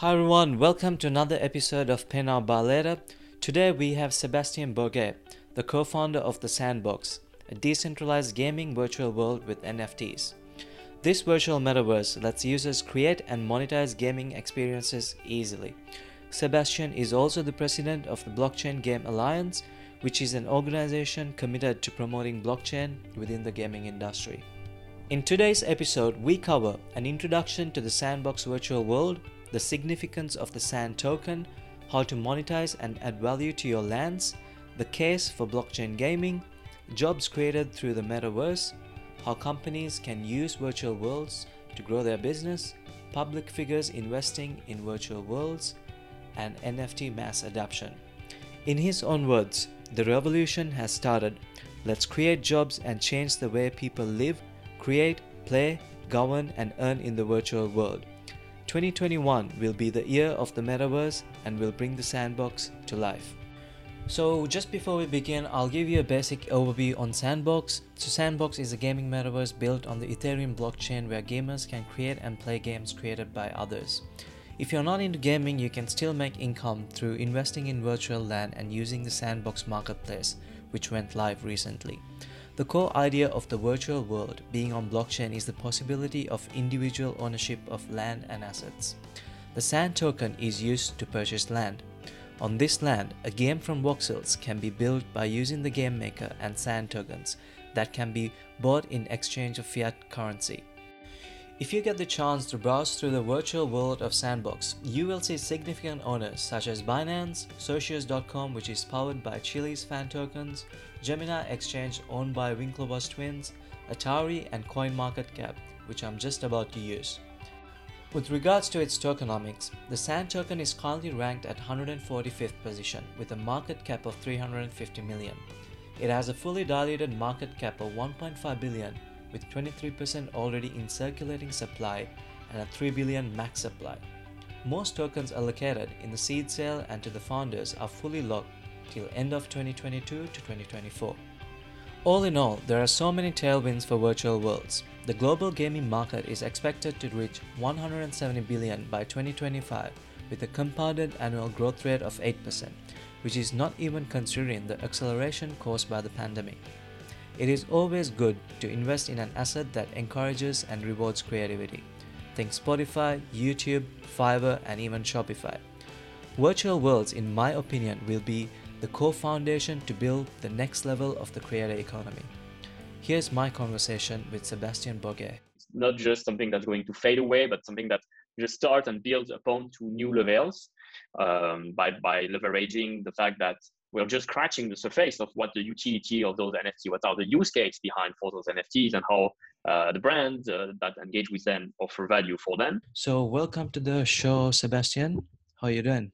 Hi everyone, welcome to another episode of Pena Balera. Today we have Sebastian Borget, the co-founder of The Sandbox, a decentralized gaming virtual world with NFTs. This virtual metaverse lets users create and monetize gaming experiences easily. Sebastian is also the president of the Blockchain Game Alliance, which is an organization committed to promoting blockchain within the gaming industry. In today's episode, we cover an introduction to the Sandbox virtual world, the significance of the SAND token, how to monetize and add value to your lands, the case for blockchain gaming, jobs created through the metaverse, how companies can use virtual worlds to grow their business, public figures investing in virtual worlds, and NFT mass adoption. In his own words, the revolution has started. Let's create jobs and change the way people live, create, play, govern, and earn in the virtual world. 2021 will be the year of the metaverse and will bring the sandbox to life. So, just before we begin, I'll give you a basic overview on Sandbox. So, Sandbox is a gaming metaverse built on the Ethereum blockchain where gamers can create and play games created by others. If you're not into gaming, you can still make income through investing in virtual land and using the Sandbox marketplace, which went live recently. The core idea of the virtual world being on blockchain is the possibility of individual ownership of land and assets. The SAND token is used to purchase land. On this land, a game from Voxels can be built by using the game maker and SAND tokens that can be bought in exchange of fiat currency. If you get the chance to browse through the virtual world of Sandbox, you will see significant owners such as Binance, Socios.com, which is powered by Chiliz fan tokens, Gemini Exchange, owned by Winklevoss twins, Atari, and CoinMarketCap, which I'm just about to use. With regards to its tokenomics, the SAND token is currently ranked at 145th position with a market cap of 350 million. It has a fully diluted market cap of 1.5 billion with 23% already in circulating supply and a 3 billion max supply. Most tokens allocated in the seed sale and to the founders are fully locked till end of 2022 to 2024. All in all, there are so many tailwinds for virtual worlds. The global gaming market is expected to reach 170 billion by 2025 with a compounded annual growth rate of 8%, which is not even considering the acceleration caused by the pandemic. It is always good to invest in an asset that encourages and rewards creativity. Think Spotify, YouTube, Fiverr, and even Shopify. Virtual worlds, in my opinion, will be the core foundation to build the next level of the creator economy. Here's my conversation with Sebastian Borget. Not just something that's going to fade away, but something that just start and build upon to new levels um, by, by leveraging the fact that we're just scratching the surface of what the utility of those NFT, what are the use case behind for those NFTs and how uh, the brands uh, that engage with them offer value for them. So welcome to the show, Sebastian. How are you doing?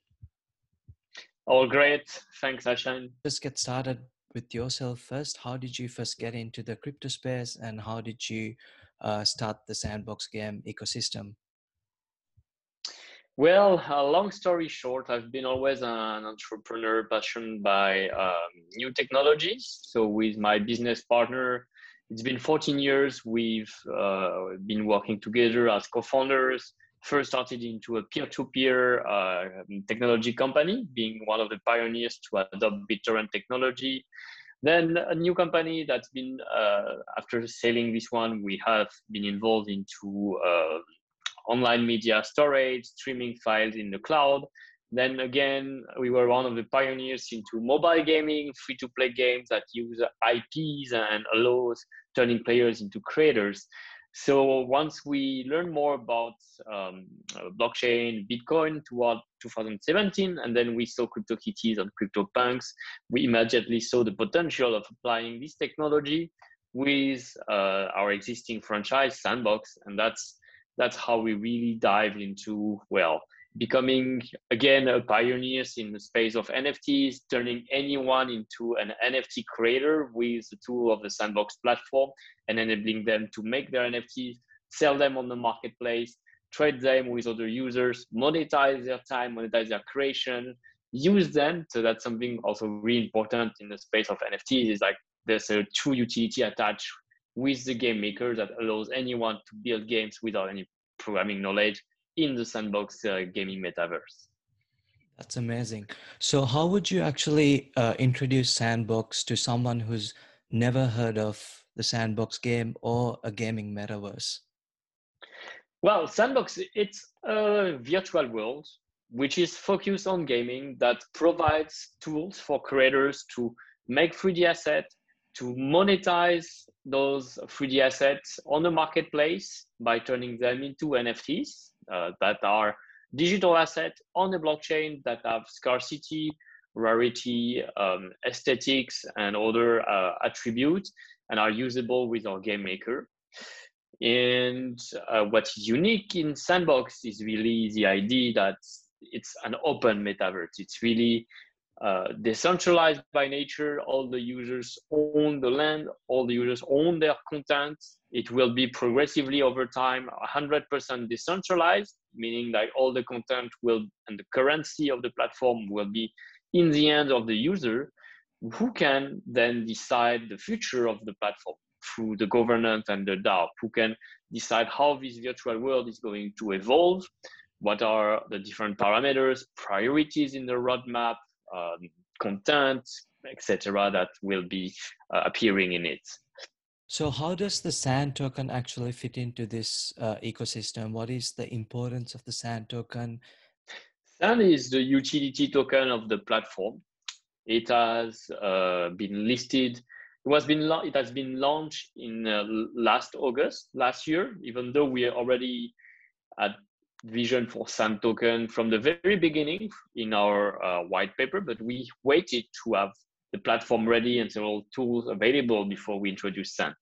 All great. Thanks, Ashan. Just get started with yourself first. How did you first get into the crypto space and how did you uh, start the sandbox game ecosystem? Well, uh, long story short, I've been always an entrepreneur passionate by um, new technologies. So, with my business partner, it's been 14 years. We've uh, been working together as co founders. First, started into a peer to peer technology company, being one of the pioneers to adopt BitTorrent technology. Then, a new company that's been, uh, after selling this one, we have been involved into uh, online media storage, streaming files in the cloud. Then again, we were one of the pioneers into mobile gaming, free to play games that use IPs and allows turning players into creators. So once we learned more about um, blockchain, Bitcoin toward 2017, and then we saw CryptoKitties and CryptoPunks, we immediately saw the potential of applying this technology with uh, our existing franchise Sandbox, and that's that's how we really dive into well becoming again a pioneers in the space of nfts turning anyone into an nft creator with the tool of the sandbox platform and enabling them to make their nfts sell them on the marketplace trade them with other users monetize their time monetize their creation use them. So that's something also really important in the space of nfts is like there's a true utility attached with the game maker that allows anyone to build games without any programming knowledge in the sandbox uh, gaming metaverse. That's amazing. So, how would you actually uh, introduce Sandbox to someone who's never heard of the Sandbox game or a gaming metaverse? Well, Sandbox, it's a virtual world which is focused on gaming that provides tools for creators to make 3D assets, to monetize those 3D assets on the marketplace by turning them into NFTs uh, that are digital assets on the blockchain that have scarcity, rarity, um, aesthetics, and other uh, attributes and are usable with our game maker. And uh, what's unique in Sandbox is really the idea that it's an open metaverse. It's really uh, decentralized by nature. All the users own the land, all the users own their content. It will be progressively over time 100% decentralized, meaning that all the content will and the currency of the platform will be in the hands of the user, who can then decide the future of the platform through the governance and the DAO, who can decide how this virtual world is going to evolve, what are the different parameters, priorities in the roadmap, um, content, etc., that will be uh, appearing in it. So, how does the SAND token actually fit into this uh, ecosystem? What is the importance of the SAND token? SAND is the utility token of the platform. It has uh, been listed. It was been it has been launched in uh, last August last year. Even though we are already had vision for SAND token from the very beginning in our uh, white paper, but we waited to have the platform ready and several tools available before we introduce SAND.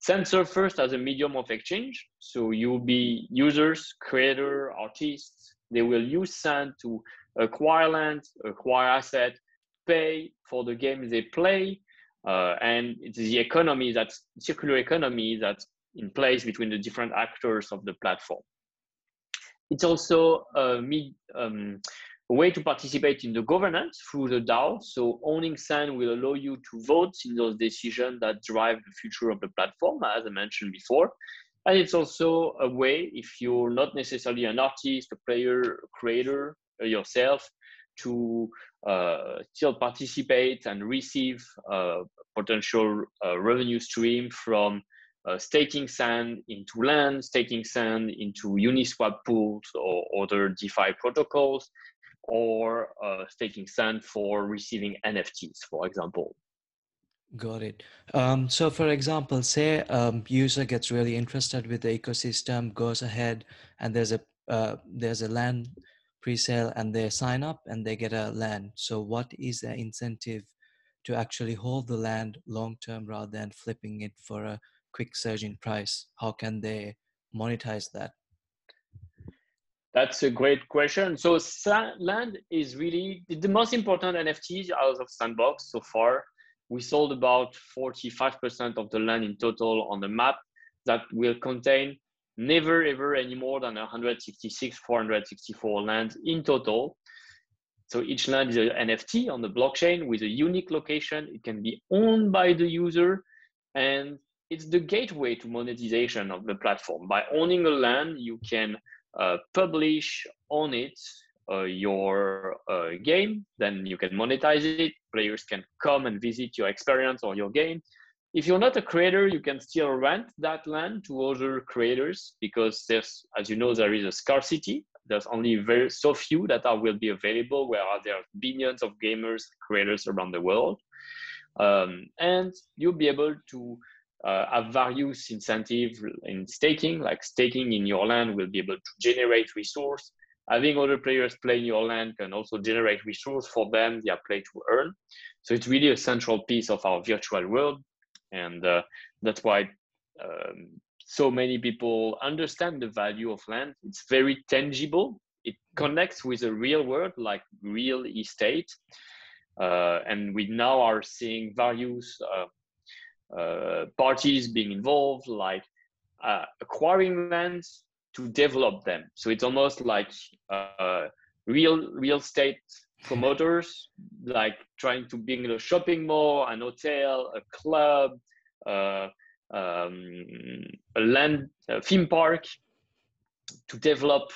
SAND serves first as a medium of exchange. So you'll be users, creator, artists, they will use SAND to acquire land, acquire asset, pay for the games they play, uh, and it's the economy that circular economy that's in place between the different actors of the platform. It's also a, mid, um, a way to participate in the governance through the DAO. So owning SAND will allow you to vote in those decisions that drive the future of the platform, as I mentioned before. And it's also a way, if you're not necessarily an artist, a player, a creator uh, yourself, to uh, still participate and receive uh, potential uh, revenue stream from staking sand into land, staking sand into Uniswap pools or other DeFi protocols, or uh, staking sand for receiving NFTs, for example. Got it. Um, so, for example, say a um, user gets really interested with the ecosystem, goes ahead, and there's a uh, there's a land pre-sale, and they sign up and they get a land. So, what is the incentive to actually hold the land long term rather than flipping it for a quick surge in price? How can they monetize that? That's a great question. So land is really the most important NFTs out of Sandbox so far. We sold about 45% of the land in total on the map that will contain never ever any more than 166, 464 lands in total. So each land is an NFT on the blockchain with a unique location. It can be owned by the user and it's the gateway to monetization of the platform. By owning a land, you can uh, publish on it uh, your uh, game, then you can monetize it. Players can come and visit your experience or your game. If you're not a creator, you can still rent that land to other creators because there's, as you know, there is a scarcity. There's only very so few that are will be available, whereas there are billions of gamers, creators around the world. Um, and you'll be able to uh, have various incentive in staking, like staking in your land will be able to generate resource. Having other players play in your land can also generate resource for them, their play to earn. So it's really a central piece of our virtual world. And uh, that's why um, so many people understand the value of land. It's very tangible. It connects with the real world, like real estate. Uh, and we now are seeing various uh, uh, parties being involved, like uh, acquiring lands to develop them. So it's almost like uh, real real estate promoters, like trying to build a shopping mall, an hotel, a club, uh, um, a land a theme park to develop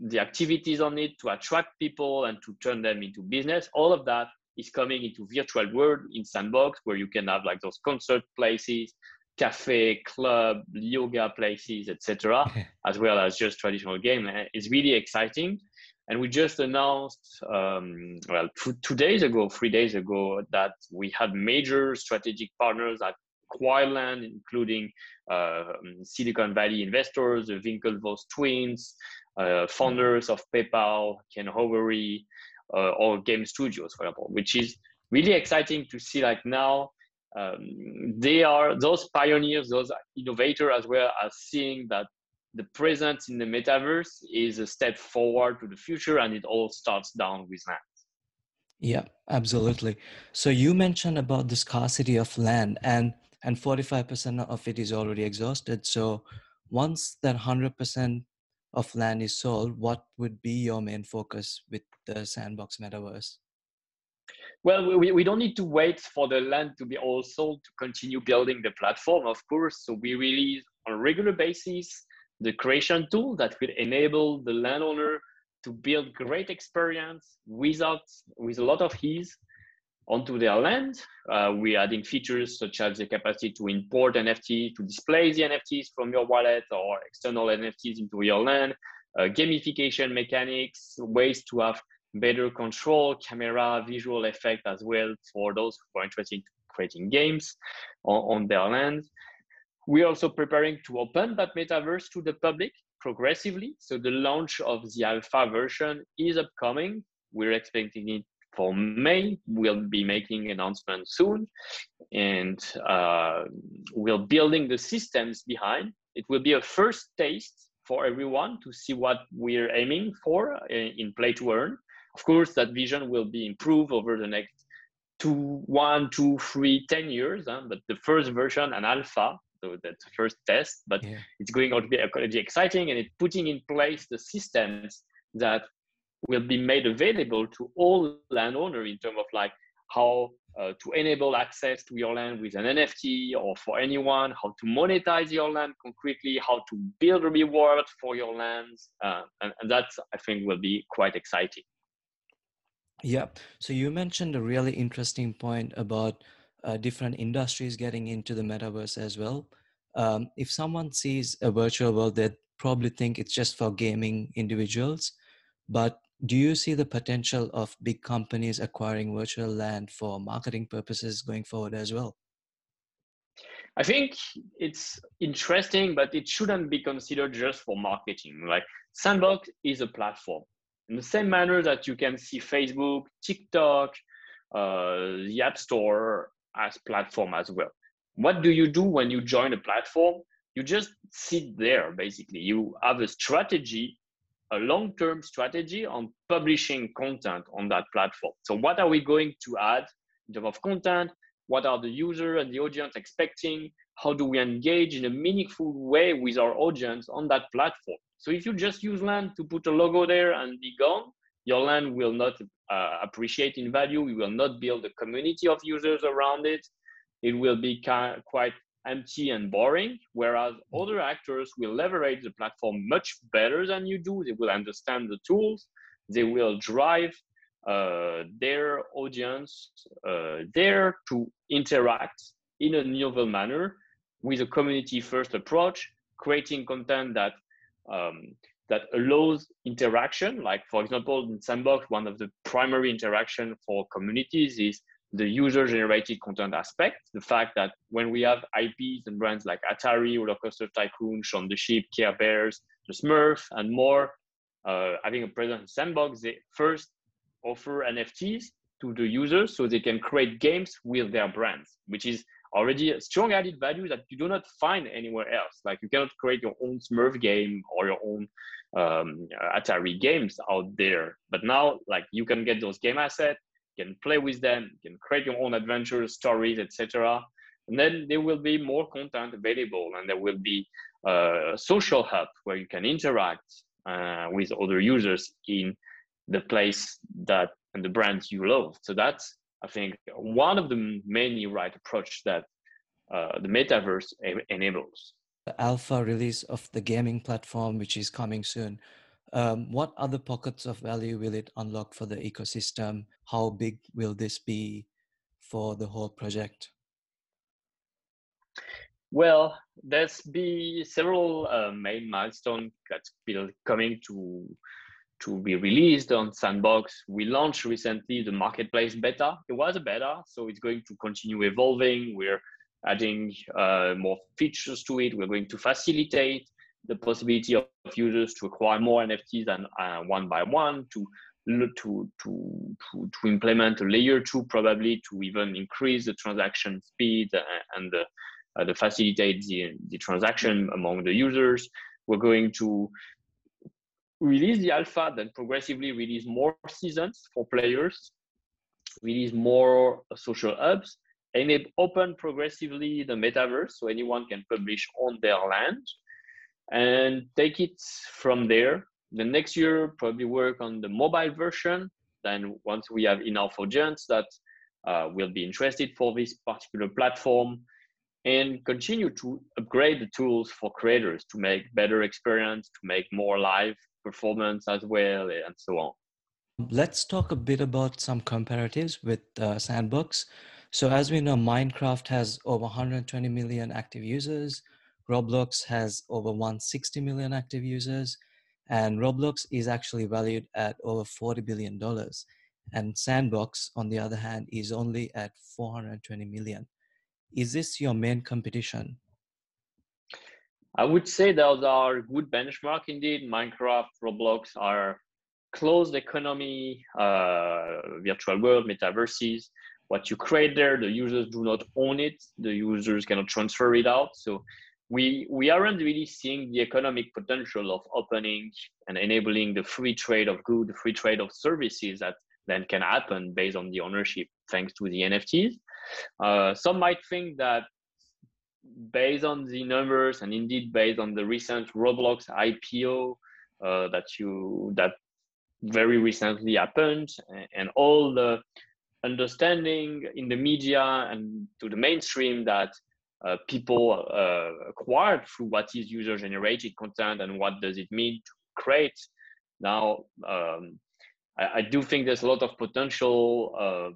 the activities on it to attract people and to turn them into business. All of that is coming into virtual world in sandbox where you can have like those concert places, cafe, club, yoga places, etc., as well as just traditional game. It's really exciting. And we just announced, um, well, two days ago, three days ago, that we had major strategic partners at Acquireland, including uh, Silicon Valley investors, the Winklevoss twins, uh, founders of PayPal, Ken Howery, uh, or game studios, for example, which is really exciting to see like now um, they are those pioneers, those innovators as well as seeing that the presence in the metaverse is a step forward to the future and it all starts down with land. Yeah, absolutely. So you mentioned about the scarcity of land and and 45% of it is already exhausted. So once that 100% of land is sold, what would be your main focus with the sandbox metaverse? Well, we, we don't need to wait for the land to be all sold to continue building the platform, of course. So we release on a regular basis the creation tool that will enable the landowner to build great experience without with a lot of ease onto their land. Uh, we're adding features such as the capacity to import NFT, to display the NFTs from your wallet or external NFTs into your land, uh, gamification mechanics, ways to have better control, camera, visual effect as well for those who are interested in creating games on, on their land. We're also preparing to open that metaverse to the public progressively. So the launch of the alpha version is upcoming. We're expecting it for May. We'll be making announcements soon, and uh, we're building the systems behind. It will be a first taste for everyone to see what we're aiming for in, in play to earn. Of course, that vision will be improved over the next two, one, two, three, ten years. Huh? But the first version, an alpha, so that's the first test. But yeah. it's going to be, be exciting, and it's putting in place the systems that will be made available to all landowners in terms of like how uh, to enable access to your land with an NFT or for anyone, how to monetize your land concretely, how to build a reward for your lands. Uh, and, and that I think will be quite exciting. Yeah. So you mentioned a really interesting point about uh, different industries getting into the metaverse as well. Um, if someone sees a virtual world, they'd probably think it's just for gaming individuals. But do you see the potential of big companies acquiring virtual land for marketing purposes going forward as well? I think it's interesting, but it shouldn't be considered just for marketing. Like Sandbox is a platform in the same manner that you can see Facebook, TikTok, uh, the App Store as platform as well. What do you do when you join a platform? You just sit there basically. You have a strategy, a long-term strategy on publishing content on that platform. So what are we going to add in terms of content? What are the user and the audience expecting? How do we engage in a meaningful way with our audience on that platform? So if you just use land to put a logo there and be gone, your land will not uh, appreciate in value. We will not build a community of users around it. It will be quite empty and boring. Whereas other actors will leverage the platform much better than you do. They will understand the tools. They will drive uh, their audience uh, there to interact in a novel manner with a community first approach, creating content that um, that allows interaction. Like for example, in Sandbox, one of the primary interaction for communities is the user generated content aspect. The fact that when we have IPs and brands like Atari, Roller Coaster Tycoon, Shaun the Sheep, Care Bears, the Smurf, and more, uh, having a presence in Sandbox, they first offer NFTs to the users so they can create games with their brands, which is already a strong added value that you do not find anywhere else. Like you cannot create your own Smurf game or your own um, Atari games out there. But now, like you can get those game assets, you can play with them, you can create your own adventures, stories, etc. And then there will be more content available, and there will be a social hub where you can interact uh, with other users in the place that and the brands you love. So that's I think one of the many right approach that uh, the metaverse enables. The alpha release of the gaming platform, which is coming soon, Um, what other pockets of value will it unlock for the ecosystem? How big will this be for the whole project? Well, there's be several uh, main milestones that's coming to to be released on Sandbox. We launched recently the marketplace beta. It was a beta, so it's going to continue evolving. We're adding uh, more features to it. We're going to facilitate the possibility of users to acquire more NFTs than uh, one by one, to to, to, to, to implement a layer two probably to even increase the transaction speed and the, uh, facilitate the, the transaction among the users. We're going to release the alpha, then progressively release more seasons for players, release more social hubs, and it open progressively the metaverse so anyone can publish on their land and take it from there. The next year, probably work on the mobile version. Then once we have enough audience that uh, will be interested for this particular platform, and continue to upgrade the tools for creators to make better experience, to make more live performance as well, and so on. Let's talk a bit about some comparatives with uh, Sandbox. So, as we know, Minecraft has over 120 million active users, Roblox has over 160 million active users, and Roblox is actually valued at over 40 billion dollars. And Sandbox, on the other hand, is only at 420 million. Is this your main competition? I would say those are good benchmark indeed. Minecraft, Roblox are closed economy, uh, virtual world, metaverses. What you create there, the users do not own it. The users cannot transfer it out. So we we aren't really seeing the economic potential of opening and enabling the free trade of goods, free trade of services that then can happen based on the ownership thanks to the NFTs. Uh, some might think that based on the numbers and indeed based on the recent Roblox IPO uh, that you that very recently happened and all the understanding in the media and to the mainstream that uh, people uh, acquired through what is user generated content and what does it mean to create. Now um, I, I, do think there's a lot of potential um,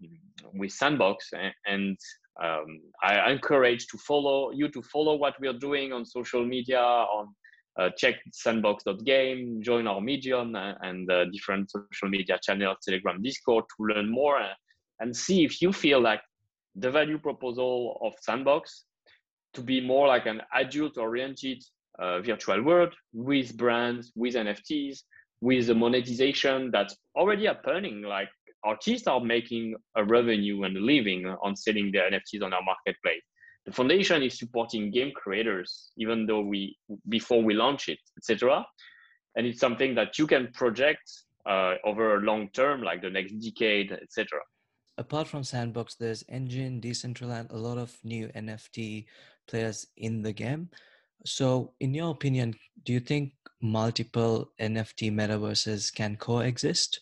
with sandbox and, and um, I encourage to follow you to follow what we are doing on social media on uh, check sandbox.game join our medium and, and uh, different social media channels telegram discord to learn more and, and see if you feel like the value proposal of sandbox to be more like an adult oriented uh, virtual world with brands, with NFTs, with the monetization that's already happening. Like artists are making a revenue and a living on selling their NFTs on our marketplace. The foundation is supporting game creators, even though we before we launch it, etc. And it's something that you can project uh, over a long term, like the next decade, etc apart from Sandbox, there's Enjin, Decentraland, a lot of new NFT players in the game. So, in your opinion, do you think multiple NFT metaverses can coexist?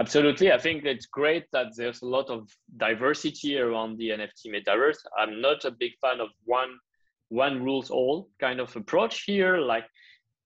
Absolutely. I think it's great that there's a lot of diversity around the NFT metaverse. I'm not a big fan of one one rules all kind of approach here. Like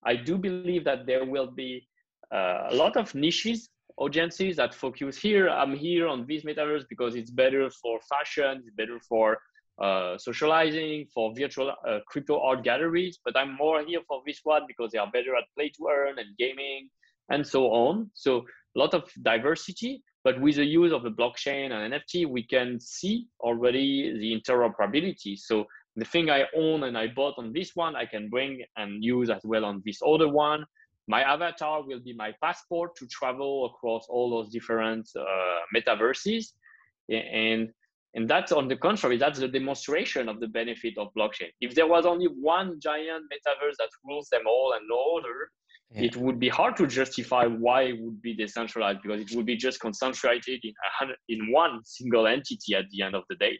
I do believe that there will be uh, a lot of niches audiences that focus here. I'm here on this metaverse because it's better for fashion, it's better for uh, socializing, for virtual uh, crypto art galleries. But I'm more here for this one because they are better at play to earn and gaming and so on. So a lot of diversity. But with the use of the blockchain and NFT, we can see already the interoperability. So the thing I own and I bought on this one, I can bring and use as well on this other one my avatar will be my passport to travel across all those different uh, metaverses and and that's on the contrary that's the demonstration of the benefit of blockchain if there was only one giant metaverse that rules them all and no other yeah. it would be hard to justify why it would be decentralized because it would be just concentrated in a in one single entity at the end of the day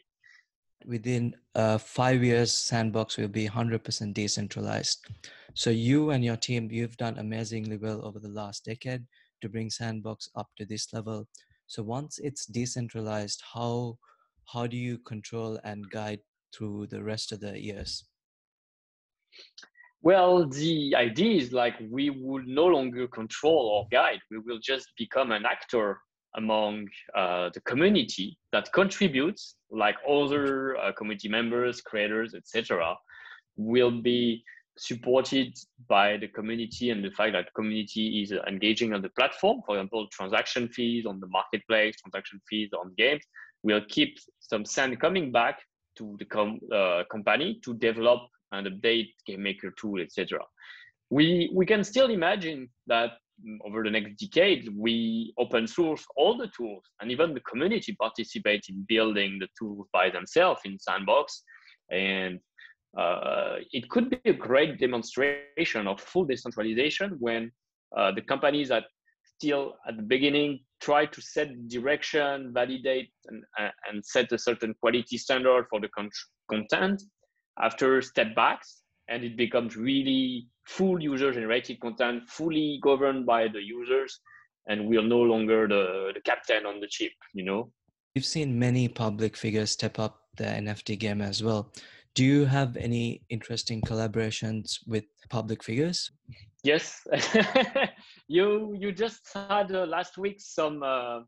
within uh, five years sandbox will be 100% decentralized so you and your team, you've done amazingly well over the last decade to bring Sandbox up to this level. So once it's decentralized, how how do you control and guide through the rest of the years? Well, the idea is like we will no longer control or guide. We will just become an actor among uh, the community that contributes, like other uh, community members, creators, etc., will be supported by the community and the fact that community is engaging on the platform. For example, transaction fees on the marketplace, transaction fees on games will keep some sand coming back to the com- uh, company to develop and update game maker tool, etc. We we can still imagine that over the next decade, we open source all the tools and even the community participate in building the tools by themselves in Sandbox. And uh, it could be a great demonstration of full decentralization when uh, the companies that still at the beginning try to set direction, validate, and, and set a certain quality standard for the con- content after step backs and it becomes really full user generated content, fully governed by the users, and we are no longer the, the captain on the ship, you know? We've seen many public figures step up the NFT game as well. Do you have any interesting collaborations with public figures? Yes, you you just had uh, last week some uh,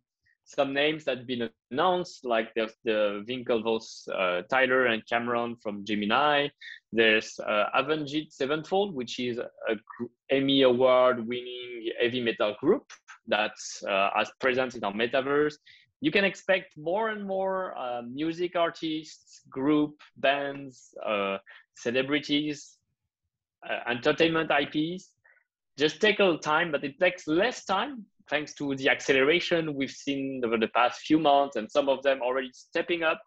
some names that have been announced, like there's the Winklevoss, uh, Tyler and Cameron from Gemini. There's uh, Avenged Sevenfold, which is a Emmy Award winning heavy metal group that's uh, as present in our metaverse. You can expect more and more uh, music artists, group, bands, uh, celebrities, uh, entertainment IPs. Just take a little time, but it takes less time thanks to the acceleration we've seen over the past few months, and some of them already stepping up,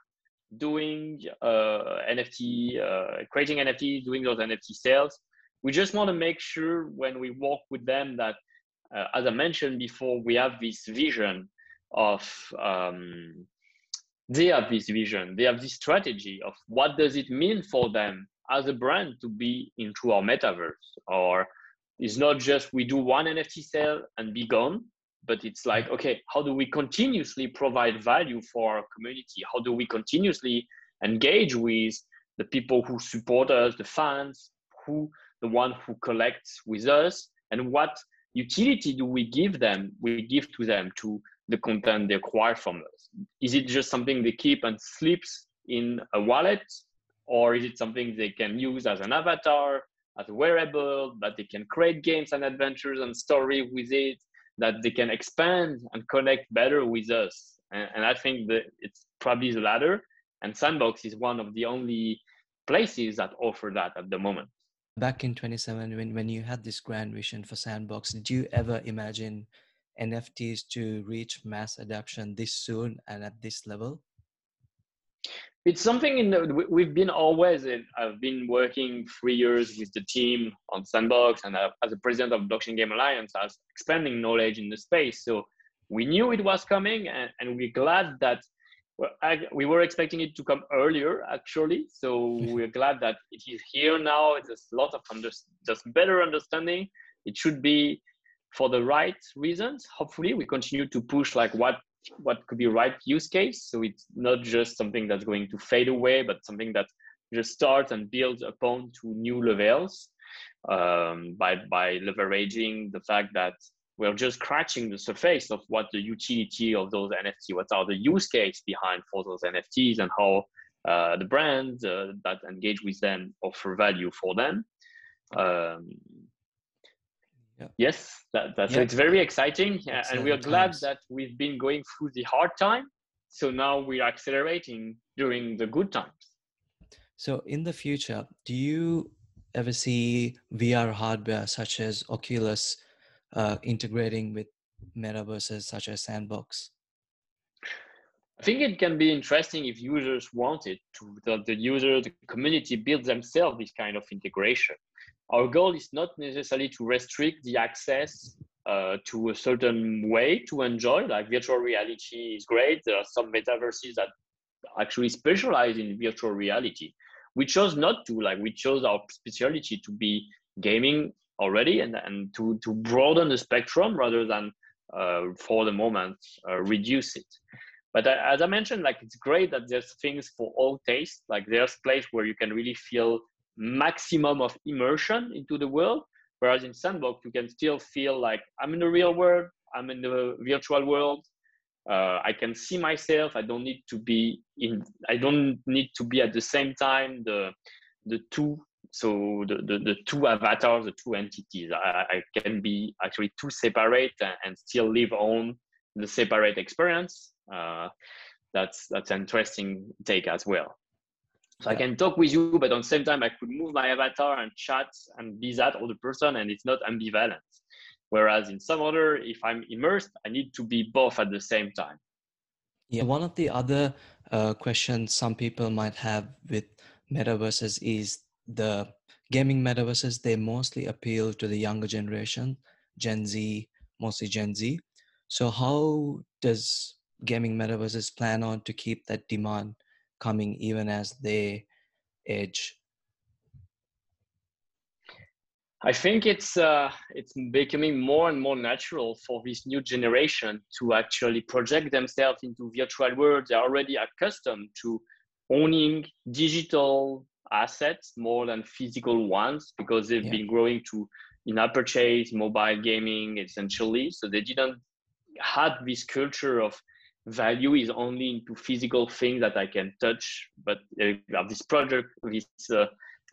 doing uh, NFT, uh, creating NFT, doing those NFT sales. We just want to make sure when we work with them that, uh, as I mentioned before, we have this vision of um, they have this vision, they have this strategy of what does it mean for them as a brand to be into our metaverse or it's not just we do one NFT sale and be gone, but it's like, okay, how do we continuously provide value for our community? How do we continuously engage with the people who support us, the fans, who the one who collects with us, and what utility do we give them? We give to them to the content they acquire from us. Is it just something they keep and slips in a wallet, or is it something they can use as an avatar? As a wearable, that they can create games and adventures and story with it, that they can expand and connect better with us. And, and I think that it's probably the latter. And Sandbox is one of the only places that offer that at the moment. Back in 27, when, when you had this grand vision for Sandbox, did you ever imagine NFTs to reach mass adoption this soon and at this level? It's something in the, we've been always i've been working three years with the team on sandbox and uh, as a president of blockchain game alliance i was expanding knowledge in the space. So we knew it was coming and, and we're glad that well, I, we were expecting it to come earlier actually. So we're glad that it is here now. There's a lot of under, just better understanding. It should be for the right reasons. Hopefully we continue to push like what what could be right use case. So it's not just something that's going to fade away, but something that just starts and builds upon to new levels um, by by leveraging the fact that we're just scratching the surface of what the utility of those NFT, what are the use case behind for those NFTs, and how uh, the brands uh, that engage with them offer value for them. Um, yeah. Yes, that, that's yeah. it's very exciting, and we are glad times. that we've been going through the hard time. So now we are accelerating during the good times. So in the future, do you ever see VR hardware such as Oculus uh, integrating with metaverses such as Sandbox? I think it can be interesting if users want it to the, the user, the community build themselves this kind of integration our goal is not necessarily to restrict the access uh, to a certain way to enjoy. Like virtual reality is great. There are some metaverses that actually specialize in virtual reality. We chose not to. Like we chose our specialty to be gaming already, and and to to broaden the spectrum rather than uh, for the moment uh, reduce it. But uh, as I mentioned, like it's great that there's things for all tastes. Like there's place where you can really feel maximum of immersion into the world. Whereas in Sandbox, you can still feel like I'm in the real world, I'm in the virtual world. Uh, I can see myself. I don't need to be in. I don't need to be at the same time the the two. So the, the, the two avatars, the two entities. I, I can be actually two separate and, and still live on the separate experience. Uh, that's that's an interesting take as well. So yeah. I can talk with you, but on the same time, I could move my avatar and chat and be that other person, and it's not ambivalent. Whereas in some other, if I'm immersed, I need to be both at the same time. Yeah, one of the other uh, questions some people might have with metaverses is the gaming metaverses. They mostly appeal to the younger generation, Gen Z, mostly Gen Z. So, how does gaming metaverses plan on to keep that demand coming even as they age? I think it's uh, it's becoming more and more natural for this new generation to actually project themselves into virtual worlds. They're already accustomed to owning digital assets more than physical ones because they've yeah. been growing to in-app purchase, mobile gaming, essentially. So they didn't had this culture of value is only into physical things that I can touch, but uh, this project, this uh,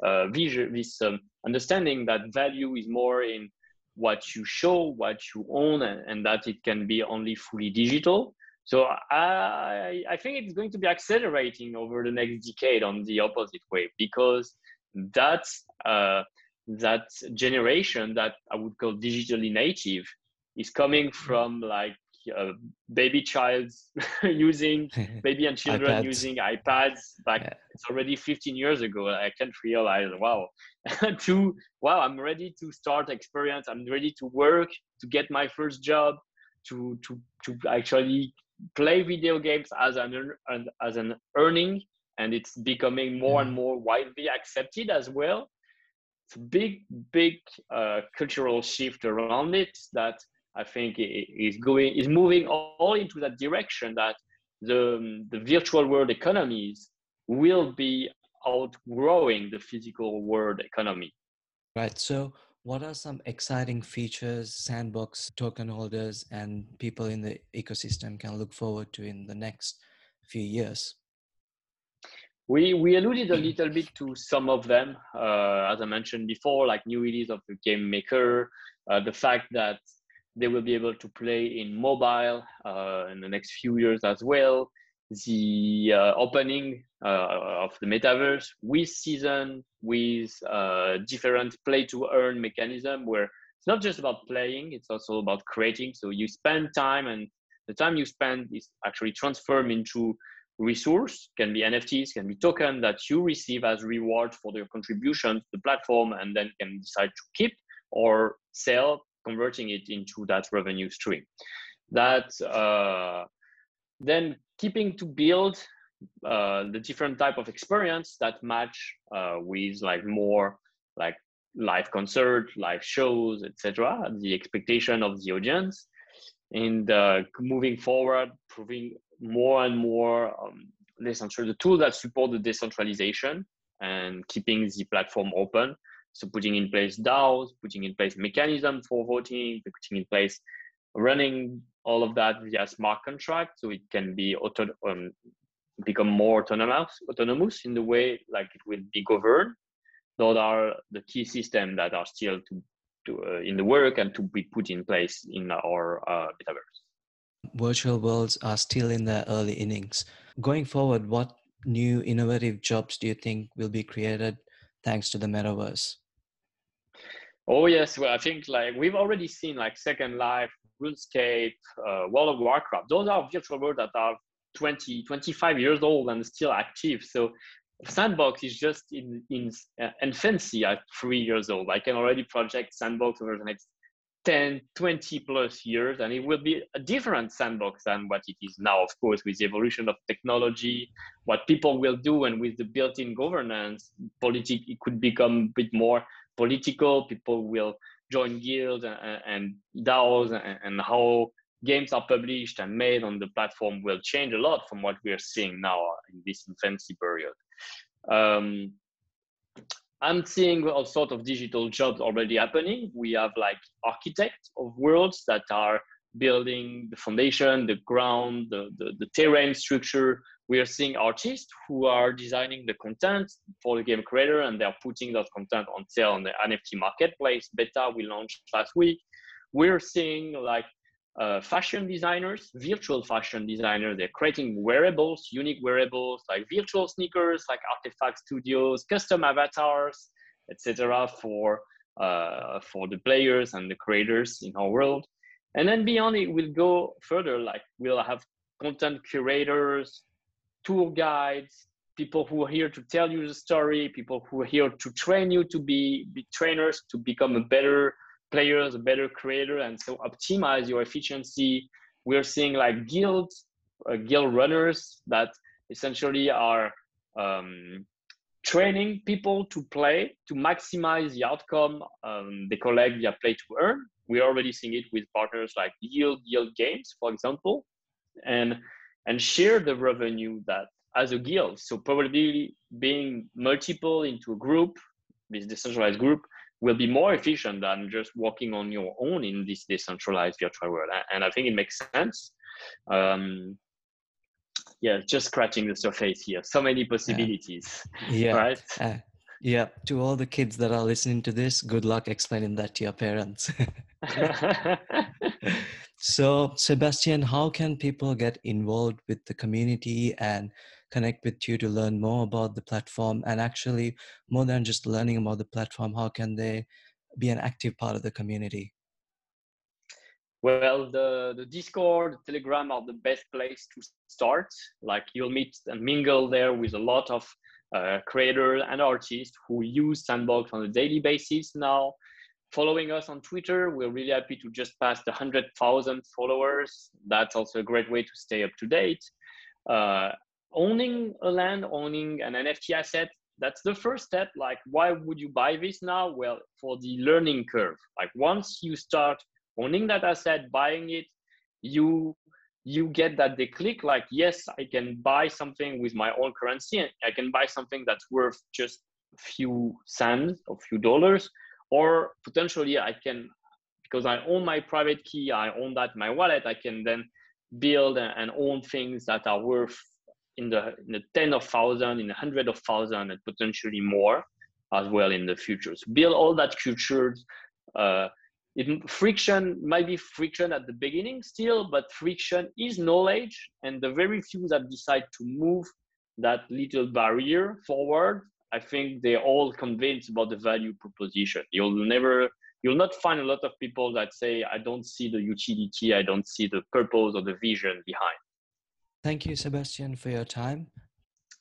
uh, vision, this um, understanding that value is more in what you show, what you own, and, and, that it can be only fully digital. So I, I think it's going to be accelerating over the next decade on the opposite way because that uh, that generation that I would call digitally native is coming from like uh, baby child using baby and children using iPads back yeah. it's already 15 years ago. I can't realize wow to wow I'm ready to start experience. I'm ready to work to get my first job to to to actually play video games as an as an earning and it's becoming more and more widely accepted as well. It's a big big uh, cultural shift around it that I think is going is moving all into that direction that the the virtual world economies will be outgrowing the physical world economy. Right. So, what are some exciting features sandbox token holders and people in the ecosystem can look forward to in the next few years? We, we alluded a little bit to some of them, uh, as I mentioned before, like new release of the game maker, uh, the fact that they will be able to play in mobile uh, in the next few years as well. The uh, opening uh, of the metaverse with season, with uh, different play to earn mechanism where it's not just about playing, it's also about creating. So you spend time and the time you spend is actually transformed into resource, can be NFTs, can be token that you receive as reward for your contribution to the platform and then can decide to keep or sell converting it into that revenue stream. That uh, then keeping to build uh, the different type of experience that match uh, with like more like live concert, live shows, etc. The expectation of the audience, and uh, moving forward, proving more and more um, the tool that support the decentralization and keeping the platform open so putting in place DAOs, putting in place mechanism for voting, putting in place running all of that via smart contract, so it can be auto um, become more autonomous, autonomous in the way like it will be governed. Those are the key systems that are still to, to uh, in the work and to be put in place in our uh, metaverse. Virtual worlds are still in their early innings. Going forward, what new innovative jobs do you think will be created thanks to the metaverse? Oh yes, well I think like we've already seen like Second Life, RuneScape, uh, World of Warcraft. Those are virtual worlds that are 20, 25 years old and still active. So Sandbox is just in in uh, infancy at three years old. I can already project Sandbox over the next 10, 20 plus years, and it will be a different sandbox than what it is now, of course, with the evolution of technology, what people will do, and with the built-in governance, politics, it could become a bit more political. People will join guilds and, and DAOs, and, and how games are published and made on the platform will change a lot from what we are seeing now in this infancy period. Um, I'm seeing all sorts of digital jobs already happening. We have like architects of worlds that are building the foundation, the ground, the, the, the terrain structure. We are seeing artists who are designing the content for the game creator and they're putting that content on sale on the NFT marketplace. Beta we launched last week. We're seeing like uh, fashion designers, virtual fashion designers. They're creating wearables, unique wearables like virtual sneakers, like RTFKT studios, custom avatars, etc. for uh, for the players and the creators in our world. And then beyond it, we'll go further. Like we'll have content curators, tour guides, people who are here to tell you the story, people who are here to train you to be, be trainers to become a better players, a better creator, and so optimize your efficiency. We're seeing like guild, uh, guild runners that essentially are um, training people to play to maximize the outcome um, they collect via play to earn. We're already seeing it with partners like Yield, Yield Games, for example, and and share the revenue that as a guild. So probably being multiple into a group, this decentralized group, will be more efficient than just working on your own in this decentralized virtual world. And I think it makes sense. Um, yeah, just scratching the surface here. So many possibilities. Yeah. Right. Uh, yeah. To all the kids that are listening to this, good luck explaining that to your parents. so, Sebastian, how can people get involved with the community and connect with you to learn more about the platform? And actually more than just learning about the platform how can they be an active part of the community? Well the, the discord the telegram are the best place to start. Like you'll meet and mingle there with a lot of uh, creators and artists who use sandbox on a daily basis now following us on twitter we're really happy to just pass the 100000 followers that's also a great way to stay up to date uh, owning a land, owning an NFT asset, that's the first step. Like, why would you buy this now? Well, for the learning curve. Like, once you start owning that asset, buying it, you you get that they click like, yes, I can buy something with my own currency, and I can buy something that's worth just a few cents or few dollars, or potentially I can, because I own my private key, I own that my wallet, I can then build and own things that are worth in the in the ten of thousand, in the hundred of thousand, and potentially more as well in the future. So build all that culture. Uh, it, friction might be friction at the beginning still, but friction is knowledge, and the very few that decide to move that little barrier forward, I think they're all convinced about the value proposition. You'll never, you'll not find a lot of people that say, I don't see the utility, I don't see the purpose or the vision behind. Thank you, Sebastian, for your time.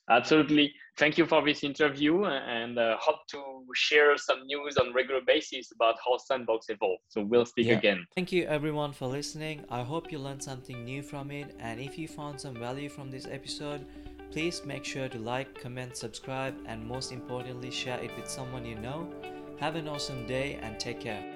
Absolutely. Thank you for this interview and uh, hope to share some news on regular basis about how Sandbox evolves. So we'll speak yeah. again. Thank you everyone for listening. I hope you learned something new from it. And if you found some value from this episode, please make sure to like, comment, subscribe, and most importantly, share it with someone you know. Have an awesome day and take care.